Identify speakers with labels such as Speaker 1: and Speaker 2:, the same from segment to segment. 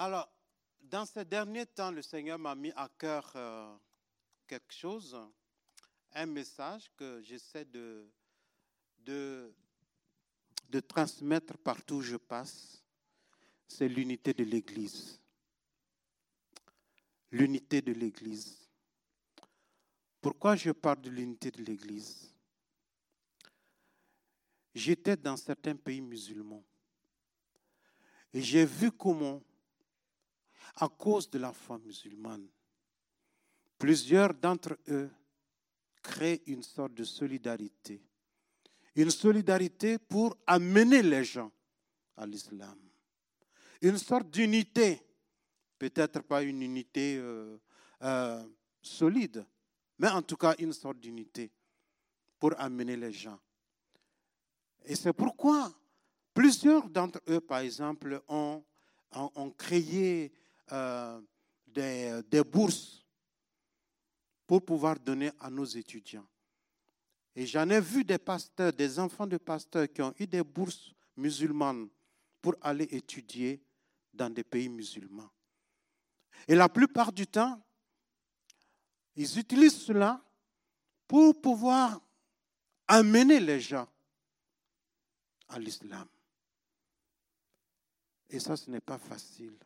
Speaker 1: Alors, dans ces derniers temps, le Seigneur m'a mis à cœur euh, quelque chose, un message que j'essaie de, de, de transmettre partout où je passe. C'est l'unité de l'Église. L'unité de l'Église. Pourquoi je parle de l'unité de l'Église? J'étais dans certains pays musulmans et j'ai vu comment à cause de la foi musulmane. Plusieurs d'entre eux créent une sorte de solidarité. Une solidarité pour amener les gens à l'islam. Une sorte d'unité, peut-être pas une unité euh, euh, solide, mais en tout cas une sorte d'unité pour amener les gens. Et c'est pourquoi plusieurs d'entre eux, par exemple, ont, ont créé euh, des, des, bourses pour pouvoir donner à nos étudiants. Et j'en ai vu des pasteurs, des enfants de pasteurs qui ont eu des bourses musulmanes pour aller étudier dans des pays musulmans. Et la plupart du temps, ils utilisent cela pour pouvoir amener les gens à l'islam. Et ça, ce n'est pas facile.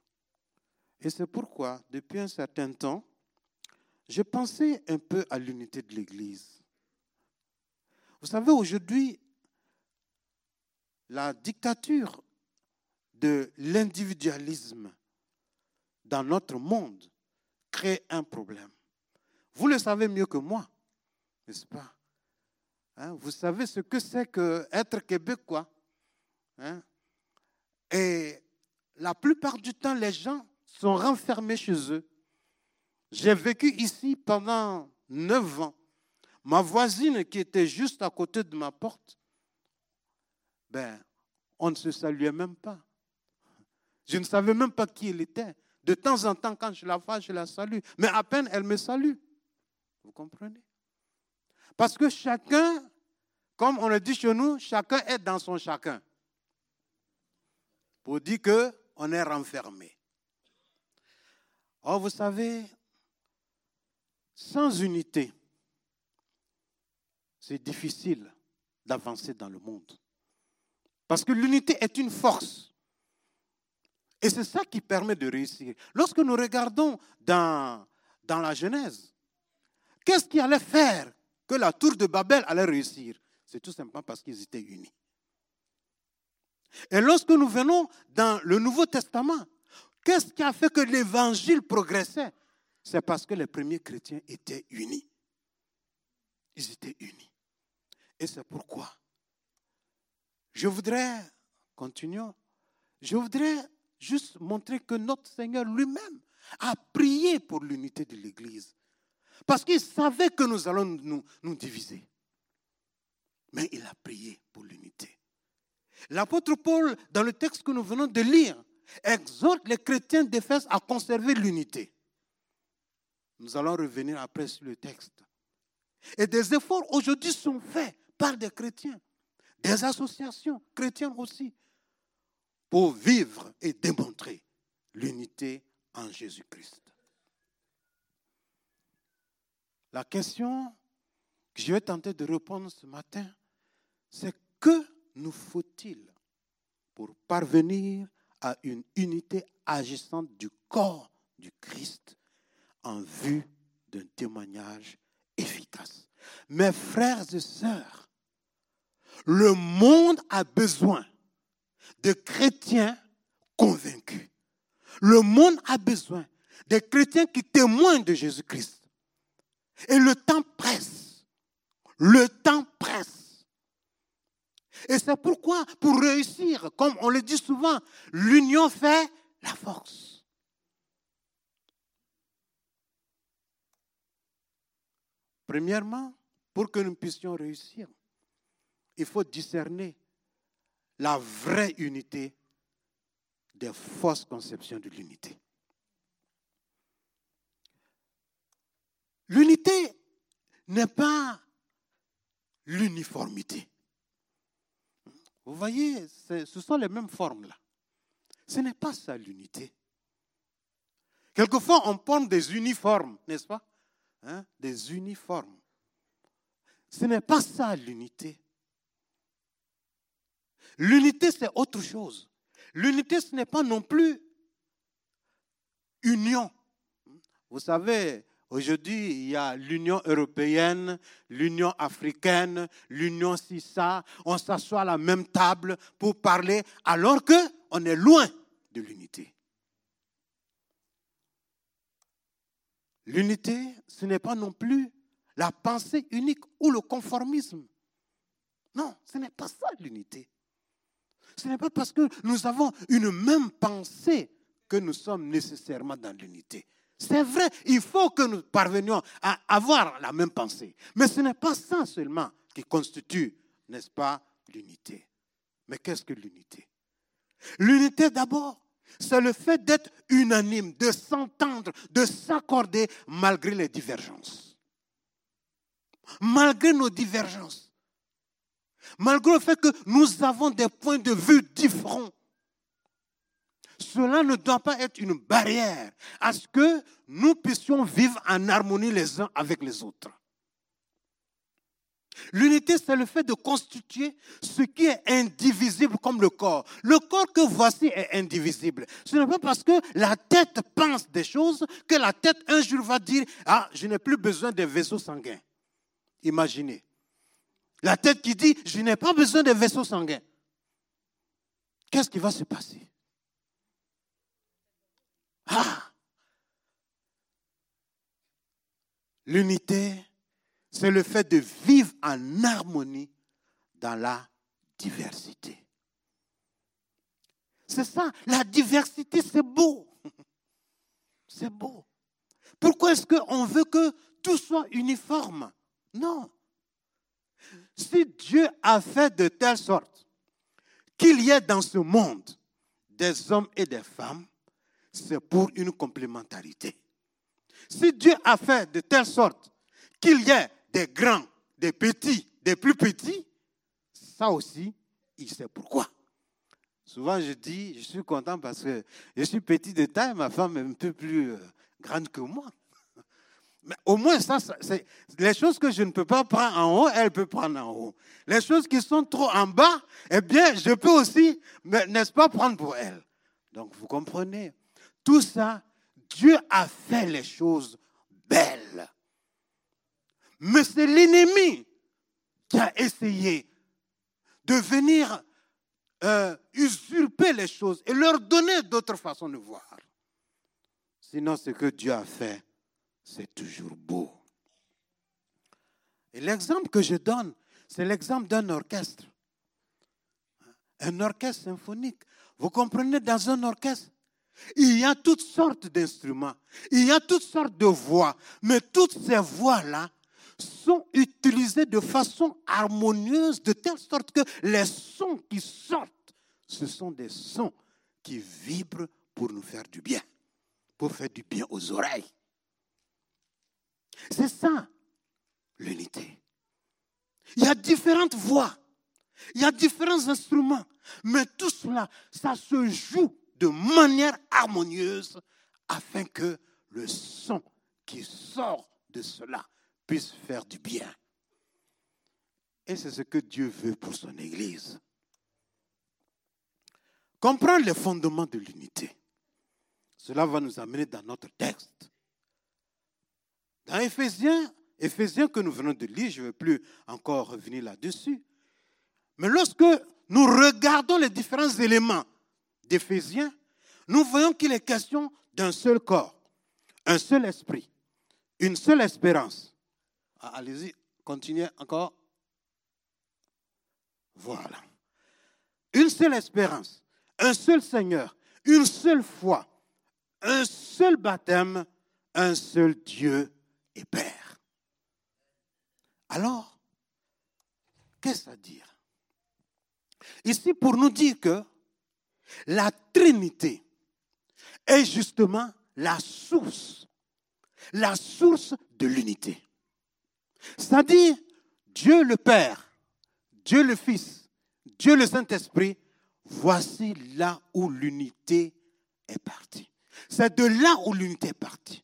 Speaker 1: Et c'est pourquoi, depuis un certain temps, je pensais un peu à l'unité de l'Église. Vous savez, aujourd'hui, la dictature de l'individualisme dans notre monde crée un problème. Vous le savez mieux que moi, n'est-ce pas? Hein? Vous savez ce que c'est qu'être québécois. Hein? Et la plupart du temps, les gens sont renfermés chez eux. J'ai vécu ici pendant neuf ans. Ma voisine qui était juste à côté de ma porte, ben, on ne se saluait même pas. Je ne savais même pas qui elle était. De temps en temps, quand je la vois, je la salue. Mais à peine elle me salue. Vous comprenez? Parce que chacun, comme on le dit chez nous, chacun est dans son chacun. Pour dire qu'on est renfermé. Or, vous savez, sans unité, c'est difficile d'avancer dans le monde. Parce que l'unité est une force. Et c'est ça qui permet de réussir. Lorsque nous regardons dans, dans la Genèse, qu'est-ce qui allait faire que la tour de Babel allait réussir? C'est tout simplement parce qu'ils étaient unis. Et lorsque nous venons dans le Nouveau Testament, Qu'est-ce qui a fait que l'évangile progressait? C'est parce que les premiers chrétiens étaient unis. Ils étaient unis. Et c'est pourquoi je voudrais, continuons, je voudrais juste montrer que notre Seigneur lui-même a prié pour l'unité de l'Église. Parce qu'il savait que nous allons nous, diviser. Mais il a prié pour l'unité. L'apôtre Paul, dans le texte que nous venons de lire, exhorte les chrétiens d'Éphèse à conserver l'unité. Nous allons revenir après sur le texte. Et des efforts aujourd'hui sont faits par des chrétiens, des associations chrétiennes aussi, pour vivre et démontrer l'unité en Jésus-Christ. La question que je vais tenter de répondre ce matin, c'est que nous faut-il pour parvenir à une unité agissante du corps du Christ en vue d'un témoignage efficace. Mes frères et sœurs, le monde a besoin de chrétiens convaincus. Le monde a besoin de chrétiens qui témoignent de Jésus-Christ. Et le temps presse. Le temps presse. Et c'est pourquoi, pour réussir, comme on le dit souvent, l'union fait la force. Premièrement, pour que nous puissions réussir, il faut discerner la vraie unité des fausses conceptions de l'unité. L'unité n'est pas l'uniformité. Vous voyez, ce sont les mêmes formes là. Ce n'est pas ça l'unité. Quelquefois, on porte des uniformes, n'est-ce pas? Hein? Des uniformes. Ce n'est pas ça l'unité. L'unité, c'est autre chose. L'unité, ce n'est pas non plus union. Vous savez, aujourd'hui, il y a l'Union européenne, l'Union africaine, l'Union CISA. On s'assoit à la même table pour parler alors qu'on est loin de l'unité. L'unité, ce n'est pas non plus la pensée unique ou le conformisme. Non, ce n'est pas ça l'unité. Ce n'est pas parce que nous avons une même pensée que nous sommes nécessairement dans l'unité. C'est vrai, il faut que nous parvenions à avoir la même pensée. Mais ce n'est pas ça seulement qui constitue, n'est-ce pas, l'unité. Mais qu'est-ce que l'unité? L'unité d'abord, c'est le fait d'être unanime, de s'entendre, de s'accorder malgré les divergences. Malgré nos divergences. Malgré le fait que nous avons des points de vue différents. Cela ne doit pas être une barrière à ce que nous puissions vivre en harmonie les uns avec les autres. L'unité, c'est le fait de constituer ce qui est indivisible comme le corps. Le corps que voici est indivisible. Ce n'est pas parce que la tête pense des choses que la tête un jour va dire, ah, je n'ai plus besoin des vaisseaux sanguins. Imaginez. La tête qui dit, je n'ai pas besoin de vaisseaux sanguins. Qu'est-ce qui va se passer? Ah L'unité, c'est le fait de vivre en harmonie dans la diversité. C'est ça, la diversité, c'est beau. C'est beau. Pourquoi est-ce qu'on veut que tout soit uniforme? Non. Si Dieu a fait de telle sorte qu'il y ait dans ce monde des hommes et des femmes, c'est pour une complémentarité. Si Dieu a fait de telle sorte qu'il y ait des grands, des petits, des plus petits, ça aussi, il sait pourquoi. Souvent, je dis, je suis content parce que je suis petit de taille, ma femme est un peu plus euh, grande que moi. Mais au moins, ça, c'est les choses que je ne peux pas prendre en haut, elle peut prendre en haut. Les choses qui sont trop en bas, eh bien, je peux aussi, n'est-ce pas, prendre pour elle. Donc, vous comprenez, tout ça, Dieu a fait les choses belles. Mais c'est l'ennemi qui a essayé de venir euh, usurper les choses et leur donner d'autres façons de voir. Sinon, ce que Dieu a fait, c'est toujours beau. Et l'exemple que je donne, c'est l'exemple d'un orchestre. Un orchestre symphonique. Vous comprenez, dans un orchestre, il y a toutes sortes d'instruments, il y a toutes sortes de voix, mais toutes ces voix-là sont utilisées de façon harmonieuse, de telle sorte que les sons qui sortent, ce sont des sons qui vibrent pour nous faire du bien, pour faire du bien aux oreilles. C'est ça, l'unité. Il y a différentes voix, il y a différents instruments, mais tout cela, ça se joue de manière harmonieuse afin que le son qui sort de cela puisse faire du bien. Et c'est ce que Dieu veut pour son Église. Comprendre les fondements de l'unité. Cela va nous amener dans notre texte. Dans Éphésiens, Éphésiens que nous venons de lire, je ne vais plus encore revenir là-dessus. Mais lorsque nous regardons les différents éléments d'Éphésiens, nous voyons qu'il est question d'un seul corps, un seul esprit, une seule espérance. Ah, allez-y, continuez encore. Voilà. Une seule espérance, un seul Seigneur, une seule foi, un seul baptême, un seul Dieu et Père. Alors, qu'est-ce à dire? Ici, pour nous dire que la Trinité est justement la source, la source de l'unité. C'est-à-dire Dieu le Père, Dieu le Fils, Dieu le Saint-Esprit, voici là où l'unité est partie. C'est de là où l'unité est partie.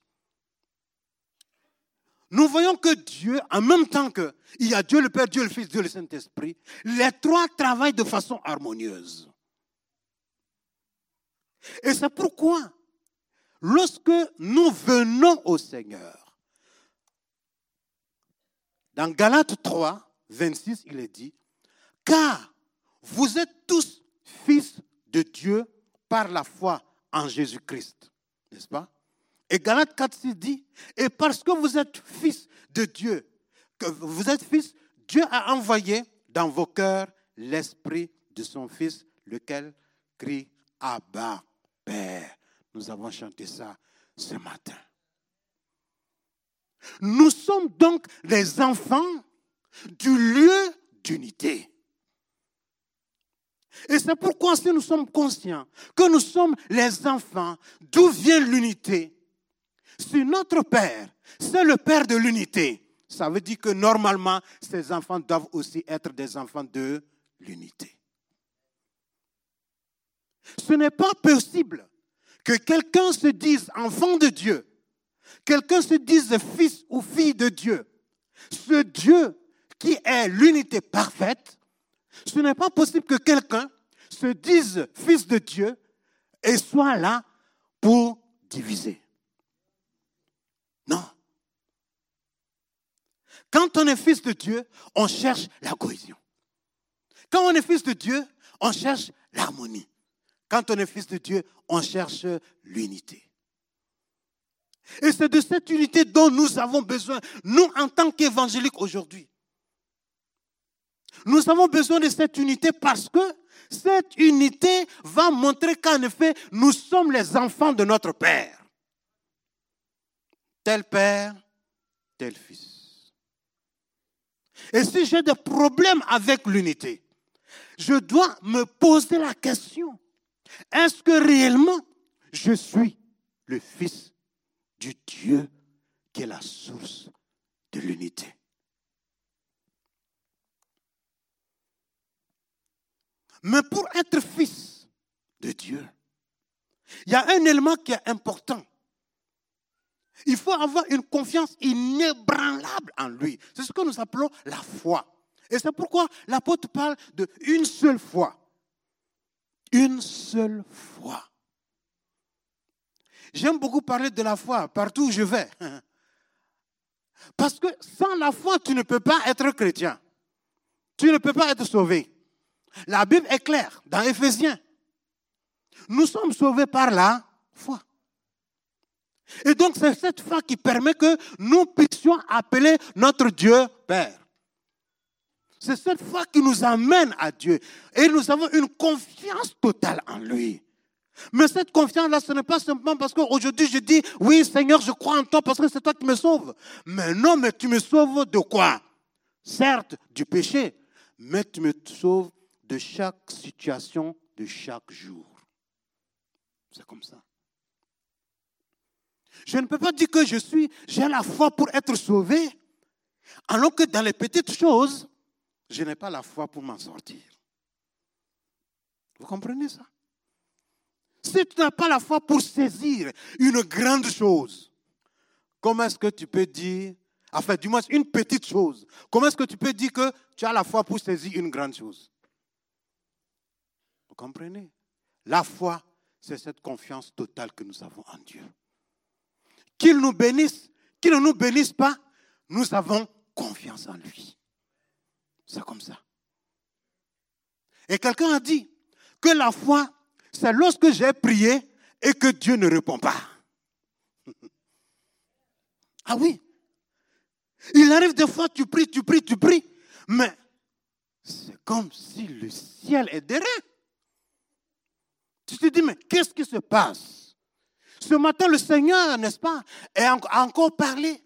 Speaker 1: Nous voyons que Dieu, en même temps qu'il y a Dieu le Père, Dieu le Fils, Dieu le Saint-Esprit, les trois travaillent de façon harmonieuse. Et c'est pourquoi, lorsque nous venons au Seigneur, dans Galates 3, 26, il est dit, car vous êtes tous fils de Dieu par la foi en Jésus-Christ. N'est-ce pas? Et Galates 4, 6 dit, et parce que vous êtes fils de Dieu, que vous êtes fils, Dieu a envoyé dans vos cœurs l'esprit de son fils, lequel crie Abba, Père. Nous avons chanté ça ce matin. Nous sommes donc les enfants du lieu d'unité. Et c'est pourquoi si nous sommes conscients que nous sommes les enfants, d'où vient l'unité Si notre Père, c'est le Père de l'unité, ça veut dire que normalement, ces enfants doivent aussi être des enfants de l'unité. Ce n'est pas possible que quelqu'un se dise enfant de Dieu, quelqu'un se dise fils ou fille de Dieu. Ce Dieu qui est l'unité parfaite, ce n'est pas possible que quelqu'un se dise fils de Dieu et soit là pour diviser. Non. Quand on est fils de Dieu, on cherche la cohésion. Quand on est fils de Dieu, on cherche l'harmonie. Quand on est fils de Dieu, on cherche l'unité. Et c'est de cette unité dont nous avons besoin, nous en tant qu'évangéliques aujourd'hui. Nous avons besoin de cette unité parce que cette unité va montrer qu'en effet, nous sommes les enfants de notre Père. Tel Père, tel Fils. Et si j'ai des problèmes avec l'unité, je dois me poser la question, est-ce que réellement je suis le Fils du Dieu qui est la source de l'unité? Mais pour être fils de Dieu, il y a un élément qui est important. Il faut avoir une confiance inébranlable en lui. C'est ce que nous appelons la foi. Et c'est pourquoi l'apôtre parle de une seule foi. Une seule foi. J'aime beaucoup parler de la foi partout où je vais. Parce que sans la foi, tu ne peux pas être chrétien. Tu ne peux pas être sauvé. La Bible est claire dans Éphésiens. Nous sommes sauvés par la foi. Et donc c'est cette foi qui permet que nous puissions appeler notre Dieu Père. C'est cette foi qui nous amène à Dieu. Et nous avons une confiance totale en lui. Mais cette confiance-là, ce n'est pas simplement parce qu'aujourd'hui je dis, oui Seigneur, je crois en toi parce que c'est toi qui me sauves. Mais non, mais tu me sauves de quoi? Certes, du péché, mais tu me sauves de chaque situation de chaque jour. C'est comme ça. Je ne peux pas dire que je suis, j'ai la foi pour être sauvé, alors que dans les petites choses, je n'ai pas la foi pour m'en sortir. Vous comprenez ça? Si tu n'as pas la foi pour saisir une grande chose, comment est-ce que tu peux dire, enfin du moins une petite chose, comment est-ce que tu peux dire que tu as la foi pour saisir une grande chose? Comprenez? La foi, c'est cette confiance totale que nous avons en Dieu. Qu'il nous bénisse, qu'il ne nous bénisse pas, nous avons confiance en lui. C'est comme ça. Et quelqu'un a dit que la foi, c'est lorsque j'ai prié et que Dieu ne répond pas. ah oui. Il arrive des fois, tu pries, tu pries, tu pries, mais c'est comme si le ciel est derrière. Tu te dis, mais qu'est-ce qui se passe? Ce matin, le Seigneur, n'est-ce pas, a encore parlé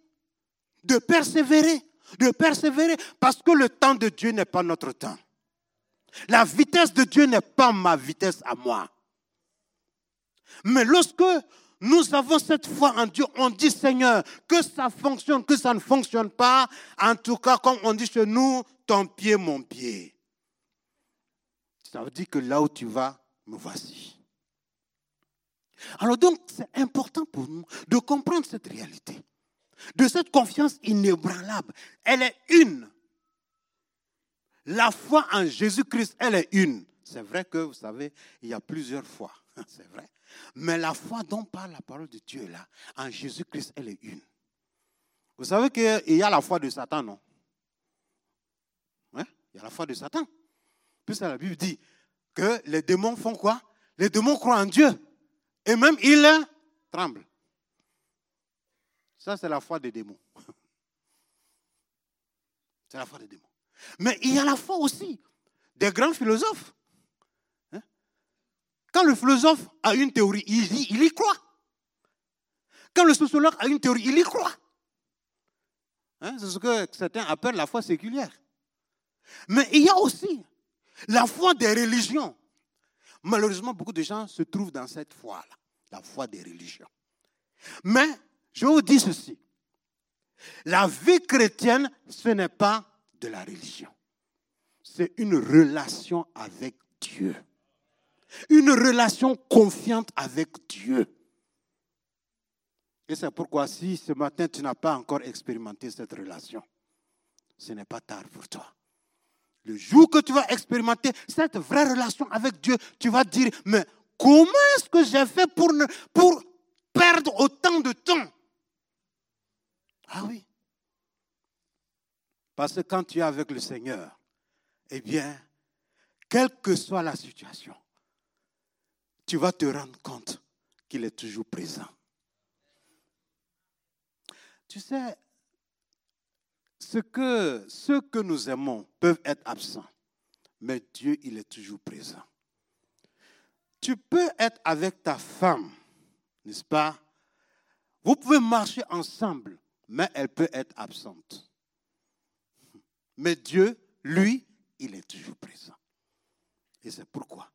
Speaker 1: de persévérer, de persévérer, parce que le temps de Dieu n'est pas notre temps. La vitesse de Dieu n'est pas ma vitesse à moi. Mais lorsque nous avons cette foi en Dieu, on dit Seigneur, que ça fonctionne, que ça ne fonctionne pas, en tout cas, comme on dit chez nous, ton pied, mon pied. Ça veut dire que là où tu vas, me voici. Alors donc, c'est important pour nous de comprendre cette réalité, de cette confiance inébranlable. Elle est une. La foi en Jésus-Christ, elle est une. C'est vrai que, vous savez, il y a plusieurs fois. C'est vrai. Mais la foi dont parle la parole de Dieu là, en Jésus-Christ, elle est une. Vous savez qu'il y a la foi de Satan, non? Hein? Il y a la foi de Satan. Puis la Bible dit que les démons font quoi? Les démons croient en Dieu. Et même ils tremblent. Ça, c'est la foi des démons. C'est la foi des démons. Mais il y a la foi aussi des grands philosophes. Hein? Quand le philosophe a une théorie, il y, croit. Quand le sociologue a une théorie, il y croit. Hein? C'est ce que certains appellent la foi séculière. Mais il y a aussi la foi des religions. Malheureusement, beaucoup de gens se trouvent dans cette foi-là, la foi des religions. Mais je vous dis ceci, la vie chrétienne, ce n'est pas de la religion. C'est une relation avec Dieu. Une relation confiante avec Dieu. Et c'est pourquoi si ce matin tu n'as pas encore expérimenté cette relation, ce n'est pas tard pour toi. Le jour que tu vas expérimenter cette vraie relation avec Dieu, tu vas dire, mais comment est-ce que j'ai fait pour, pour perdre autant de temps? Ah oui. Parce que quand tu es avec le Seigneur, eh bien, quelle que soit la situation, tu vas te rendre compte qu'il est toujours présent. Tu sais, que ceux que nous aimons peuvent être absents, mais Dieu, il est toujours présent. Tu peux être avec ta femme, n'est-ce pas? Vous pouvez marcher ensemble, mais elle peut être absente. Mais Dieu, lui, il est toujours présent. Et c'est pourquoi,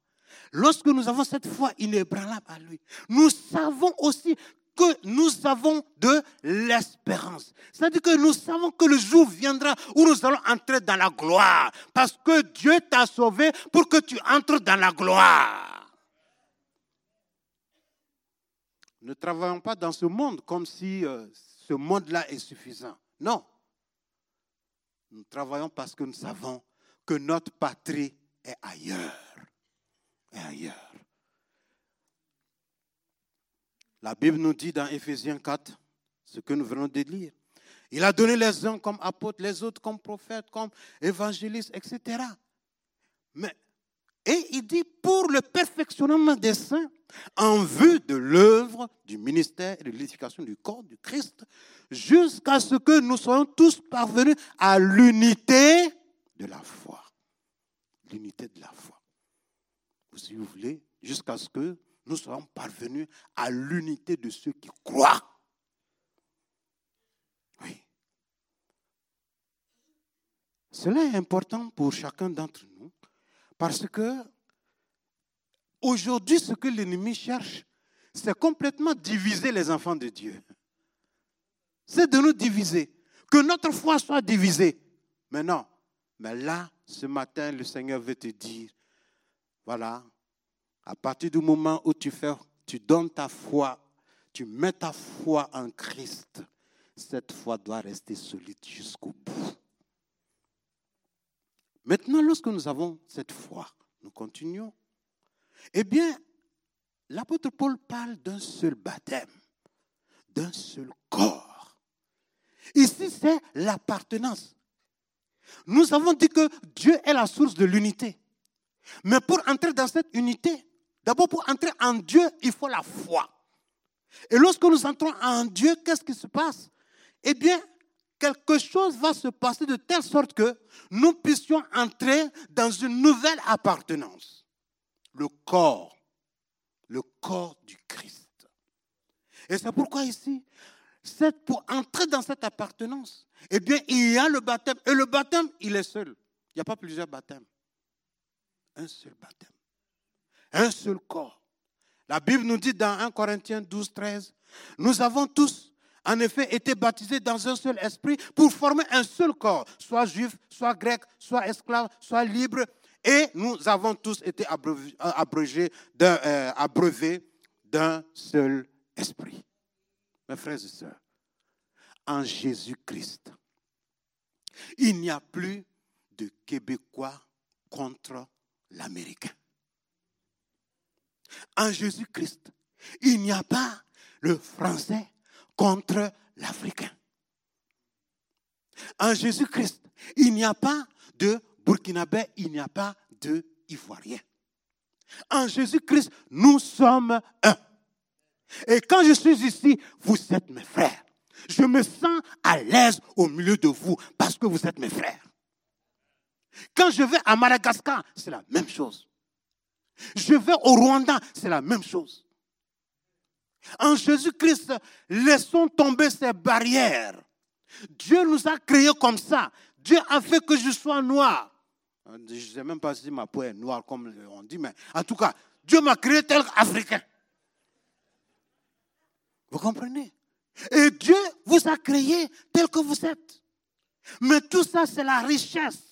Speaker 1: lorsque nous avons cette foi inébranlable à lui, nous savons aussi que nous avons de l'espérance. C'est-à-dire que nous savons que le jour viendra où nous allons entrer dans la gloire. Parce que Dieu t'a sauvé pour que tu entres dans la gloire. Ne travaillons pas dans ce monde comme si euh, ce monde-là est suffisant. Non. Nous travaillons parce que nous savons que notre patrie est ailleurs. Ailleurs. La Bible nous dit dans Éphésiens 4, ce que nous venons de lire. Il a donné les uns comme apôtres, les autres comme prophètes, comme évangélistes, etc. Mais, et il dit pour le perfectionnement des saints, en vue de l'œuvre du ministère et de l'édification du corps du Christ, jusqu'à ce que nous soyons tous parvenus à l'unité de la foi. L'unité de la foi. Si vous voulez, jusqu'à ce que nous serons parvenus à l'unité de ceux qui croient. Oui. Cela est important pour chacun d'entre nous parce que aujourd'hui, ce que l'ennemi cherche, c'est complètement diviser les enfants de Dieu. C'est de nous diviser. Que notre foi soit divisée. Mais non. Mais là, ce matin, le Seigneur veut te dire, voilà, à partir du moment où tu fais, tu donnes ta foi, tu mets ta foi en Christ, cette foi doit rester solide jusqu'au bout. Maintenant, lorsque nous avons cette foi, nous continuons. Eh bien, l'apôtre Paul parle d'un seul baptême, d'un seul corps. Ici, c'est l'appartenance. Nous avons dit que Dieu est la source de l'unité. Mais pour entrer dans cette unité, D'abord, pour entrer en Dieu, il faut la foi. Et lorsque nous entrons en Dieu, qu'est-ce qui se passe? Eh bien, quelque chose va se passer de telle sorte que nous puissions entrer dans une nouvelle appartenance. Le corps, le corps du Christ. Et c'est pourquoi ici, pour entrer dans cette appartenance, eh bien, il y a le baptême. Et le baptême, il est seul. Il n'y a pas plusieurs baptêmes. Un seul baptême un seul corps. La Bible nous dit dans 1 Corinthiens 12, 13, nous avons tous en effet été baptisés dans un seul esprit pour former un seul corps, soit juif, soit grec, soit esclave, soit libre. Et nous avons tous été abrégés, euh, abreuvés d'un seul esprit. Mes frères et sœurs, en Jésus-Christ, il n'y a plus de Québécois contre l'Américain. En Jésus-Christ, il n'y a pas le Français contre l'Africain. En Jésus-Christ, il n'y a pas de Burkinabé, il n'y a pas de Ivoirien. En Jésus-Christ, nous sommes un. Et quand je suis ici, vous êtes mes frères. Je me sens à l'aise au milieu de vous parce que vous êtes mes frères. Quand je vais à Madagascar, c'est la même chose. Je vais au Rwanda, c'est la même chose. En Jésus-Christ, laissons tomber ces barrières. Dieu nous a créés comme ça. Dieu a fait que je sois noir. Je ne sais même pas si ma peau est noire comme on dit, mais en tout cas, Dieu m'a créé tel qu'Africain. Vous comprenez? Et Dieu vous a créé tel que vous êtes. Mais tout ça, c'est la richesse.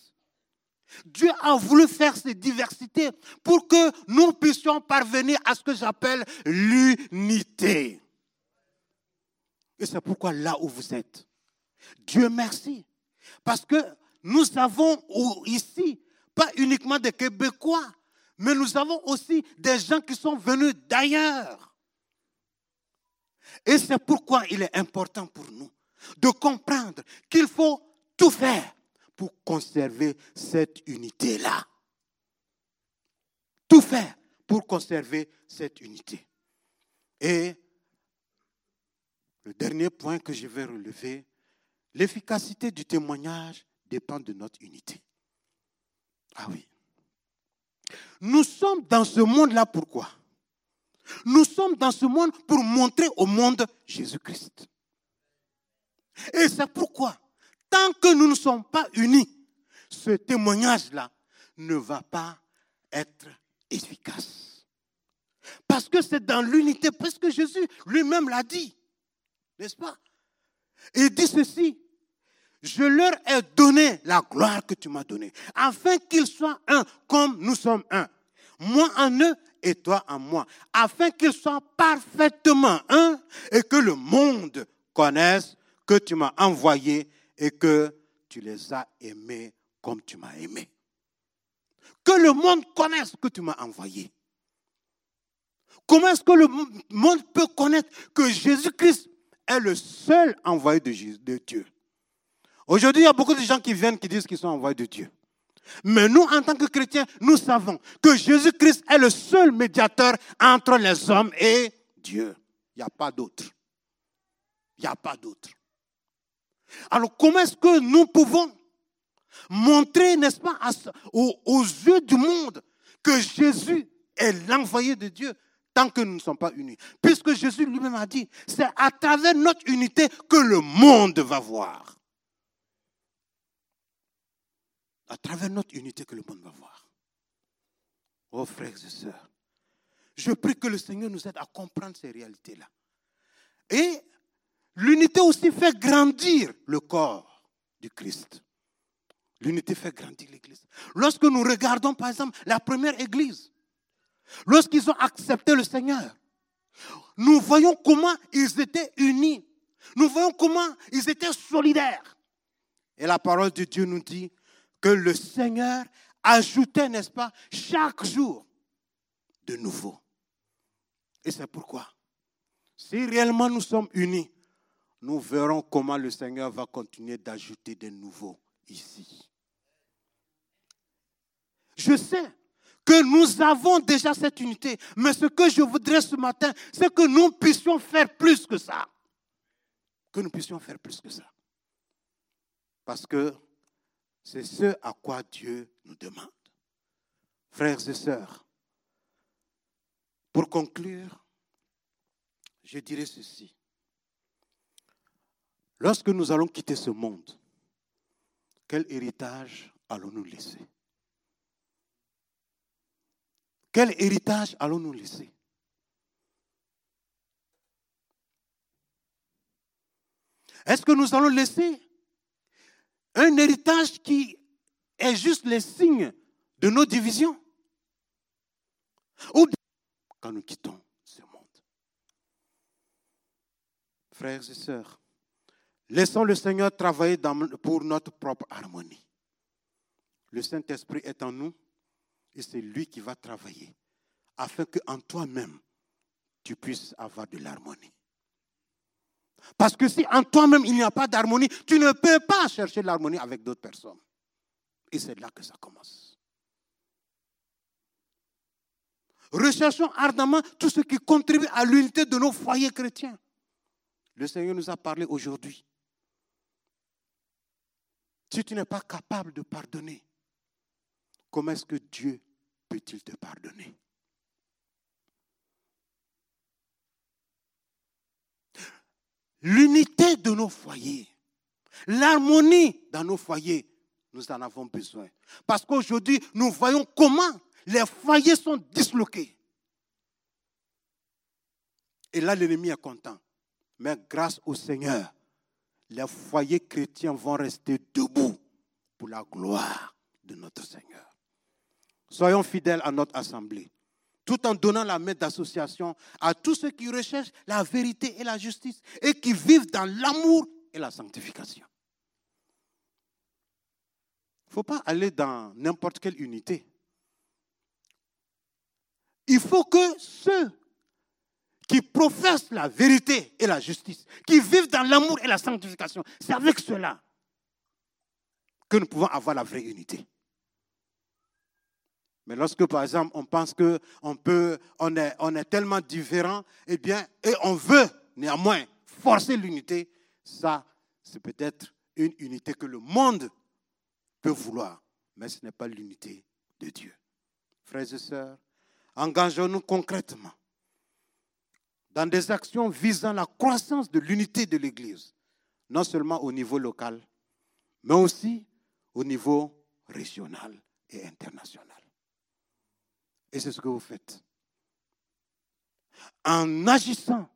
Speaker 1: Dieu a voulu faire ces diversités pour que nous puissions parvenir à ce que j'appelle l'unité. Et c'est pourquoi là où vous êtes, Dieu merci. Parce que nous avons ici pas uniquement des Québécois, mais nous avons aussi des gens qui sont venus d'ailleurs. Et c'est pourquoi il est important pour nous de comprendre qu'il faut tout faire pour conserver cette unité-là. Tout faire pour conserver cette unité. Et le dernier point que je vais relever, l'efficacité du témoignage dépend de notre unité. Ah oui. Nous sommes dans ce monde-là pourquoi? Nous sommes dans ce monde pour montrer au monde Jésus-Christ. Et c'est pourquoi, tant que nous ne sommes pas unis, ce témoignage-là ne va pas être efficace. Parce que c'est dans l'unité, parce que Jésus lui-même l'a dit, n'est-ce pas? Il dit ceci, je leur ai donné la gloire que tu m'as donnée, afin qu'ils soient un comme nous sommes un. Moi en eux et toi en moi, afin qu'ils soient parfaitement un et que le monde connaisse que tu m'as envoyé et que tu les as aimés comme tu m'as aimé. Que le monde connaisse que tu m'as envoyé. Comment est-ce que le monde peut connaître que Jésus-Christ est le seul envoyé de Dieu? Aujourd'hui, il y a beaucoup de gens qui viennent qui disent qu'ils sont envoyés de Dieu. Mais nous, en tant que chrétiens, nous savons que Jésus-Christ est le seul médiateur entre les hommes et Dieu. Il n'y a pas d'autre. Il n'y a pas d'autre. Alors, comment est-ce que nous pouvons montrer, n'est-ce pas, aux, yeux du monde que Jésus est l'envoyé de Dieu tant que nous ne sommes pas unis? Puisque Jésus lui-même a dit, c'est à travers notre unité que le monde va voir. à travers notre unité que le monde va voir. Oh frères et sœurs, je prie que le Seigneur nous aide à comprendre ces réalités-là. Et l'unité aussi fait grandir le corps du Christ. L'unité fait grandir l'Église. Lorsque nous regardons, par exemple, la première Église, lorsqu'ils ont accepté le Seigneur, nous voyons comment ils étaient unis. Nous voyons comment ils étaient solidaires. Et la parole de Dieu nous dit, que le Seigneur ajoutait, n'est-ce pas, chaque jour de nouveau. Et c'est pourquoi, si réellement nous sommes unis, nous verrons comment le Seigneur va continuer d'ajouter de nouveaux ici. Je sais que nous avons déjà cette unité, mais ce que je voudrais ce matin, c'est que nous puissions faire plus que ça. Que nous puissions faire plus que ça. Parce que c'est ce à quoi Dieu nous demande. Frères et sœurs, pour conclure, je dirais ceci. Lorsque nous allons quitter ce monde, quel héritage allons-nous laisser? Quel héritage allons-nous laisser? Est-ce que nous allons laisser un héritage qui est juste le signe de nos divisions? Ou quand nous quittons ce monde? Frères et sœurs, laissons le Seigneur travailler pour notre propre harmonie. Le Saint-Esprit est en nous et c'est lui qui va travailler afin qu'en toi-même, tu puisses avoir de l'harmonie. Parce que si en toi-même il n'y a pas d'harmonie, tu ne peux pas chercher l'harmonie avec d'autres personnes. Et c'est là que ça commence. Recherchons ardemment tout ce qui contribue à l'unité de nos foyers chrétiens. Le Seigneur nous a parlé aujourd'hui. Si tu n'es pas capable de pardonner, comment est-ce que Dieu peut-il te pardonner? L'unité de nos foyers, l'harmonie dans nos foyers, nous en avons besoin. Parce qu'aujourd'hui, nous voyons comment les foyers sont disloqués. Et là, l'ennemi est content. Mais grâce au Seigneur, les foyers chrétiens vont rester debout pour la gloire de notre Seigneur. Soyons fidèles à notre assemblée tout en donnant la main d'association à tous ceux qui recherchent la vérité et la justice et qui vivent dans l'amour et la sanctification. Il ne faut pas aller dans n'importe quelle unité. Il faut que ceux qui professent la vérité et la justice, qui vivent dans l'amour et la sanctification, c'est avec cela que nous pouvons avoir la vraie unité. Mais lorsque, par exemple, on pense qu'on peut, on est, on est tellement différents, eh bien, et on veut néanmoins forcer l'unité, ça, c'est peut-être une unité que le monde peut vouloir, mais ce n'est pas l'unité de Dieu. Frères et sœurs, engageons-nous concrètement dans des actions visant la croissance de l'unité de l'Église, non seulement au niveau local, mais aussi au niveau régional et international. Et c'est ce que vous faites. En agissant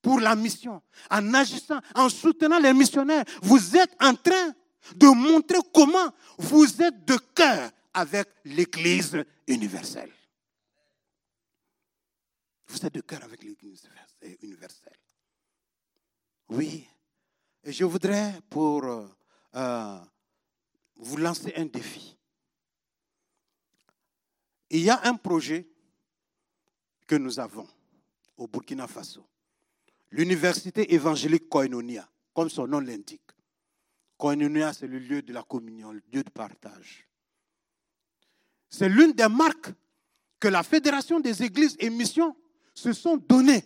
Speaker 1: pour la mission, en agissant, en soutenant les missionnaires, vous êtes en train de montrer comment vous êtes de cœur avec l'Église universelle. Vous êtes de cœur avec l'Église universelle. Oui. Et je voudrais pour euh, euh, vous lancer un défi. Il y a un projet que nous avons au Burkina Faso. L'université évangélique Koinonia, comme son nom l'indique. Koinonia, c'est le lieu de la communion, le lieu de partage. C'est l'une des marques que la Fédération des églises et missions se sont données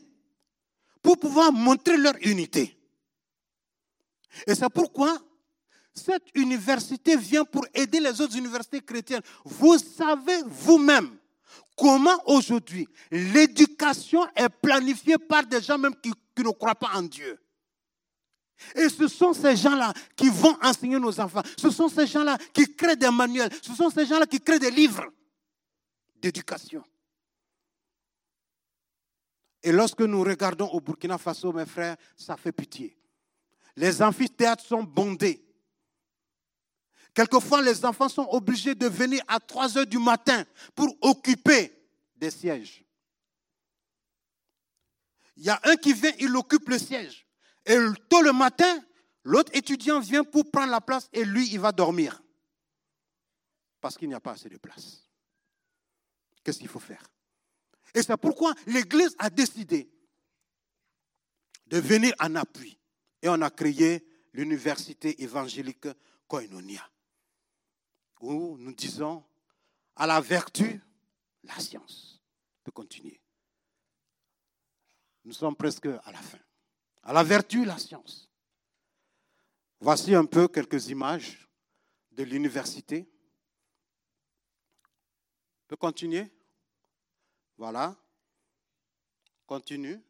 Speaker 1: pour pouvoir montrer leur unité. Et c'est pourquoi cette université vient pour aider les autres universités chrétiennes. Vous savez vous-même comment aujourd'hui l'éducation est planifiée par des gens même qui, ne croient pas en Dieu. Et ce sont ces gens-là qui vont enseigner nos enfants. Ce sont ces gens-là qui créent des manuels. Ce sont ces gens-là qui créent des livres d'éducation. Et lorsque nous regardons au Burkina Faso, mes frères, ça fait pitié. Les amphithéâtres sont bondés. Quelquefois, les enfants sont obligés de venir à 3 heures du matin pour occuper des sièges. Il y a un qui vient, il occupe le siège. Et tôt le matin, l'autre étudiant vient pour prendre la place et lui, il va dormir. Parce qu'il n'y a pas assez de place. Qu'est-ce qu'il faut faire? Et c'est pourquoi l'Église a décidé de venir en appui. Et on a créé l'université évangélique Koinonia où nous disons à la vertu, la science. peut continuer. Nous sommes presque à la fin. À la vertu, la science. Voici un peu quelques images de l'université. peut continuer Voilà. Continue.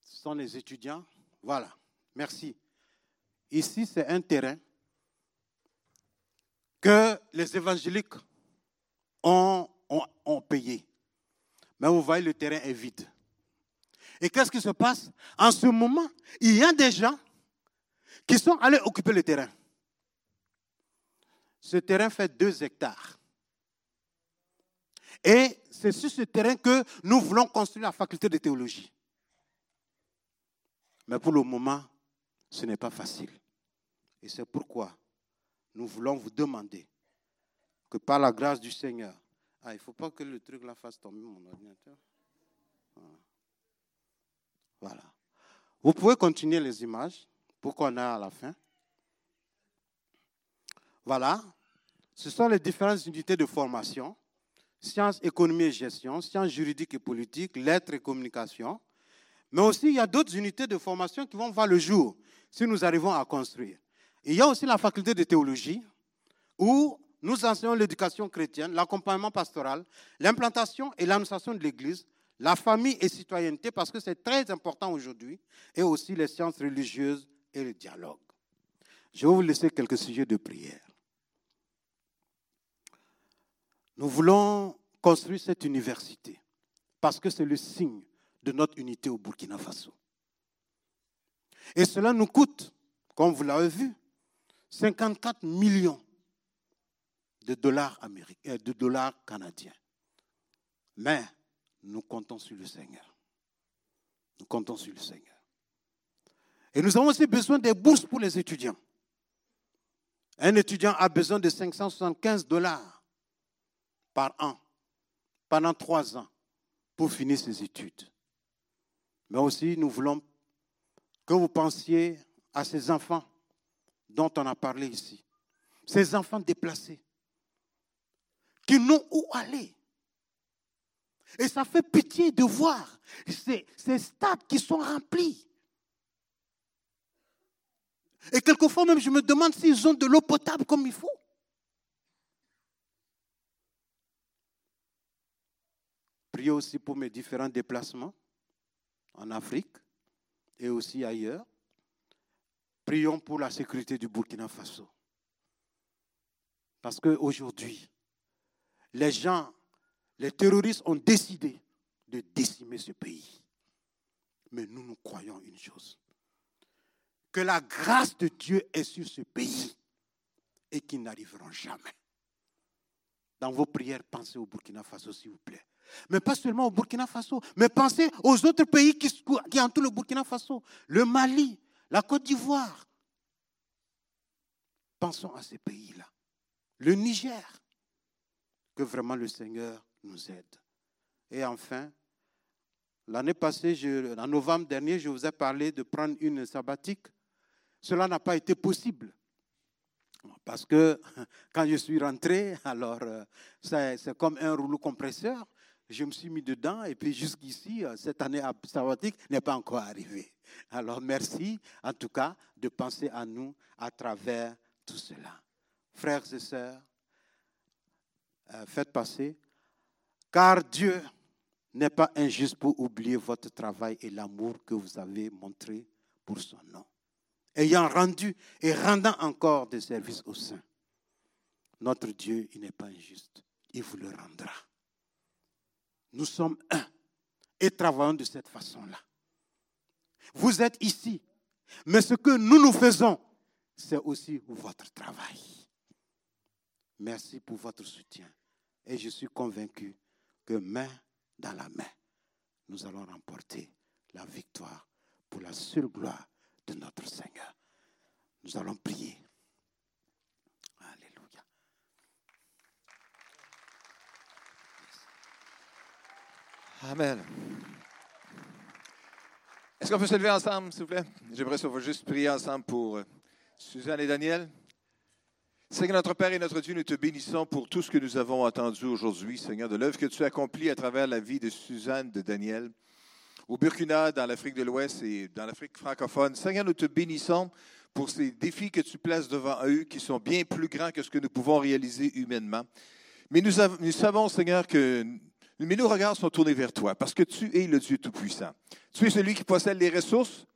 Speaker 1: Ce sont les étudiants. Voilà. Merci. Ici, c'est un terrain que les évangéliques ont, ont, payé. Mais vous voyez, le terrain est vide. Et qu'est-ce qui se passe? En ce moment, il y a des gens qui sont allés occuper le terrain. Ce terrain fait deux hectares. Et c'est sur ce terrain que nous voulons construire la faculté de théologie. Mais pour le moment, ce n'est pas facile. Et c'est pourquoi nous voulons vous demander que par la grâce du Seigneur, ah, il ne faut pas que le truc là fasse tomber mon ordinateur. Voilà. Vous pouvez continuer les images pour qu'on ait à la fin. Voilà. Ce sont les différentes unités de formation. Sciences, économie et gestion, sciences juridiques et politiques, lettres et communication. Mais aussi, il y a d'autres unités de formation qui vont voir le jour si nous arrivons à construire. Il y a aussi la faculté de théologie où nous enseignons l'éducation chrétienne, l'accompagnement pastoral, l'implantation et l'annonciation de l'Église, la famille et citoyenneté, parce que c'est très important aujourd'hui, et aussi les sciences religieuses et le dialogue. Je vais vous laisser quelques sujets de prière. Nous voulons construire cette université parce que c'est le signe de notre unité au Burkina Faso. Et cela nous coûte, comme vous l'avez vu, 54 millions de dollars, américains, euh, de dollars canadiens. Mais nous comptons sur le Seigneur. Nous comptons sur le Seigneur. Et nous avons aussi besoin des bourses pour les étudiants. Un étudiant a besoin de 575 dollars par an pendant trois ans pour finir ses études. Mais aussi, nous voulons que vous pensiez à ces enfants dont on a parlé ici. Ces enfants déplacés qui n'ont où aller. Et ça fait pitié de voir ces, ces stades qui sont remplis. Et quelquefois même, je me demande s'ils ont de l'eau potable comme il faut. Priez aussi pour mes différents déplacements en Afrique et aussi ailleurs. Prions pour la sécurité du Burkina Faso. Parce qu'aujourd'hui, les gens, les terroristes ont décidé de décimer ce pays. Mais nous, nous croyons une chose. Que la grâce de Dieu est sur ce pays et qu'ils n'arriveront jamais. Dans vos prières, pensez au Burkina Faso, s'il vous plaît. Mais pas seulement au Burkina Faso, mais pensez aux autres pays qui, entourent le Burkina Faso. Le Mali, la Côte d'Ivoire. Pensons à ces pays-là. Le Niger. Que vraiment le Seigneur nous aide. Et enfin, l'année passée, en novembre dernier, je vous ai parlé de prendre une sabbatique. Cela n'a pas été possible. Parce que quand je suis rentré, alors euh, c'est comme un rouleau compresseur je me suis mis dedans et puis jusqu'ici, euh, cette année sabbatique n'est pas encore arrivée. Alors merci en tout cas de penser à nous à travers tout cela. Frères et sœurs, euh, faites passer, car Dieu n'est pas injuste pour oublier votre travail et l'amour que vous avez montré pour son nom, ayant rendu et rendant encore des services aux saints. Notre Dieu, il n'est pas injuste, il vous le rendra. Nous sommes un et travaillons de cette façon-là. Vous êtes ici, mais ce que nous nous faisons, c'est aussi votre travail. Merci pour votre soutien. Et je suis convaincu que main dans la main, nous allons remporter la victoire pour la seule gloire de notre Seigneur. Nous allons prier.
Speaker 2: Amen. Est-ce qu'on peut se lever ensemble, s'il vous plaît? J'aimerais ça, juste prier ensemble pour euh, Suzanne et Daniel. Seigneur notre Père et notre Dieu, nous te bénissons pour tout ce que nous avons entendu aujourd'hui, Seigneur, de l'œuvre que tu as accomplie à travers la vie de Suzanne, de Daniel, au Burkina, dans l'Afrique de l'Ouest et dans l'Afrique francophone. Seigneur, nous te bénissons pour ces défis que tu places devant eux, qui sont bien plus grands que ce que nous pouvons réaliser humainement. Mais nous, nous savons, Seigneur, que mais nos regards sont tournés vers toi parce que tu es le Dieu Tout-Puissant. Tu es celui qui possède les ressources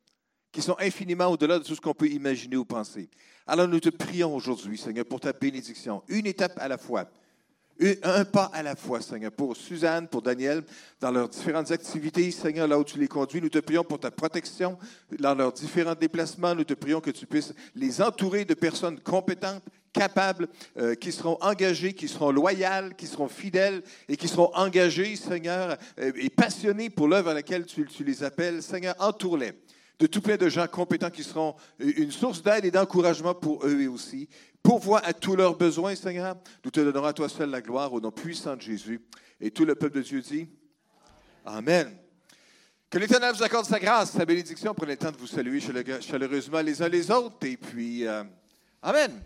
Speaker 2: qui sont infiniment au-delà de tout ce qu'on peut imaginer ou penser. Alors nous te prions aujourd'hui, Seigneur, pour ta bénédiction, une étape à la fois, un pas à la fois, Seigneur, pour Suzanne, pour Daniel, dans leurs différentes activités, Seigneur, là où tu les conduis. Nous te prions pour ta protection dans leurs différents déplacements. Nous te prions que tu puisses les entourer de personnes compétentes, capables, euh, qui seront engagés, qui seront loyales, qui seront fidèles et qui seront engagés, Seigneur, euh, et passionnés pour l'œuvre à laquelle tu, les appelles. Seigneur, entoure-les de tout plein de gens compétents qui seront une source d'aide et d'encouragement pour eux aussi. Pourvois à tous leurs besoins, Seigneur. Nous te donnerons à toi seul la gloire au nom puissant de Jésus. Et tout le peuple de Dieu dit Amen. Que l'Éternel vous accorde sa grâce, sa bénédiction. Prenez le temps de vous saluer chaleureusement les uns les autres. Et puis, euh, Amen.